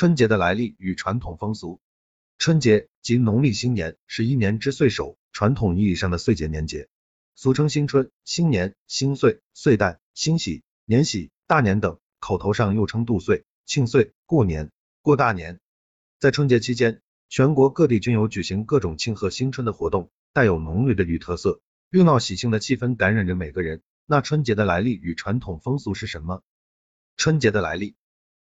春节的来历与传统风俗。春节即农历新年，是一年之岁首，传统意义上的岁节年节，俗称新春、新年、新岁、岁旦、新喜、年喜、大年等，口头上又称度岁、庆岁、过年、过大年。在春节期间，全国各地均有举行各种庆贺新春的活动，带有浓郁的绿特色，热闹喜庆的气氛感染着每个人。那春节的来历与传统风俗是什么？春节的来历，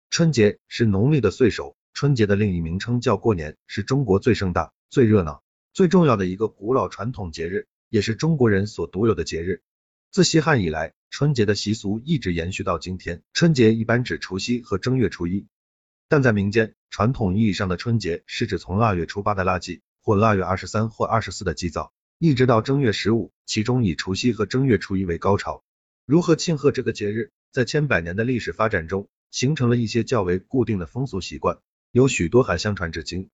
春节是农历的岁首。春节的另一名称叫过年，是中国最盛大、最热闹、最重要的一个古老传统节日，也是中国人所独有的节日。自西汉以来，春节的习俗一直延续到今天。春节一般指除夕和正月初一，但在民间，传统意义上的春节是指从腊月初八的腊祭，或腊月二十三或二十四的祭灶，一直到正月十五，其中以除夕和正月初一为高潮。如何庆贺这个节日，在千百年的历史发展中，形成了一些较为固定的风俗习惯。有许多还相传至今。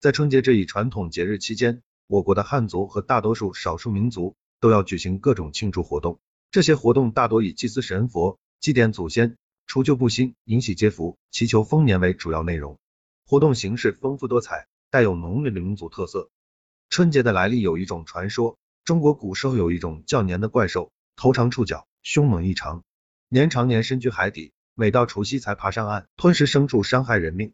在春节这一传统节日期间，我国的汉族和大多数少数民族都要举行各种庆祝活动。这些活动大多以祭祀神佛、祭奠祖先、除旧布新、迎喜接福、祈求丰年为主要内容。活动形式丰富多彩，带有浓郁的民族特色。春节的来历有一种传说：中国古时候有一种叫年的怪兽，头长触角，凶猛异常。年常年深居海底，每到除夕才爬上岸，吞食牲畜，伤害人命。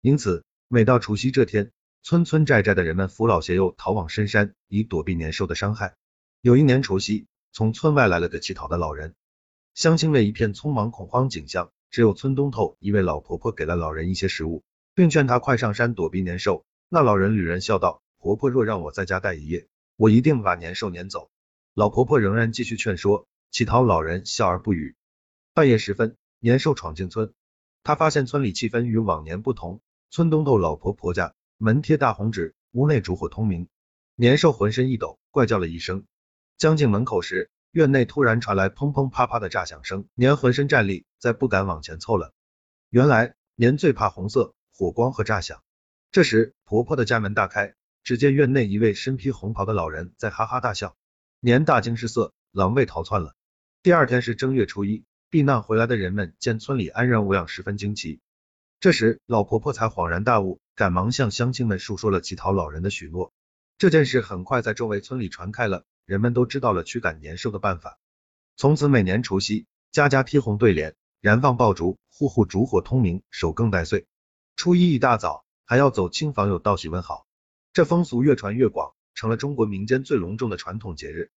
因此，每到除夕这天，村村寨寨的人们扶老携幼逃往深山，以躲避年兽的伤害。有一年除夕，从村外来了个乞讨的老人，乡亲们一片匆忙恐慌景象，只有村东头一位老婆婆给了老人一些食物，并劝他快上山躲避年兽。那老人旅人笑道：“婆婆若让我在家待一夜，我一定把年兽撵走。”老婆婆仍然继续劝说，乞讨老人笑而不语。半夜时分，年兽闯进村，他发现村里气氛与往年不同。村东头老婆婆家门贴大红纸，屋内烛火通明。年兽浑身一抖，怪叫了一声。将近门口时，院内突然传来砰砰啪啪的炸响声，年浑身战栗，再不敢往前凑了。原来年最怕红色、火光和炸响。这时婆婆的家门大开，只见院内一位身披红袍的老人在哈哈大笑。年大惊失色，狼狈逃窜了。第二天是正月初一，避难回来的人们见村里安然无恙，十分惊奇。这时，老婆婆才恍然大悟，赶忙向乡亲们述说了乞讨老人的许诺。这件事很快在周围村里传开了，人们都知道了驱赶年兽的办法。从此，每年除夕，家家贴红对联，燃放爆竹，户户烛火通明，守更待岁。初一一大早，还要走亲访友道喜问好。这风俗越传越广，成了中国民间最隆重的传统节日。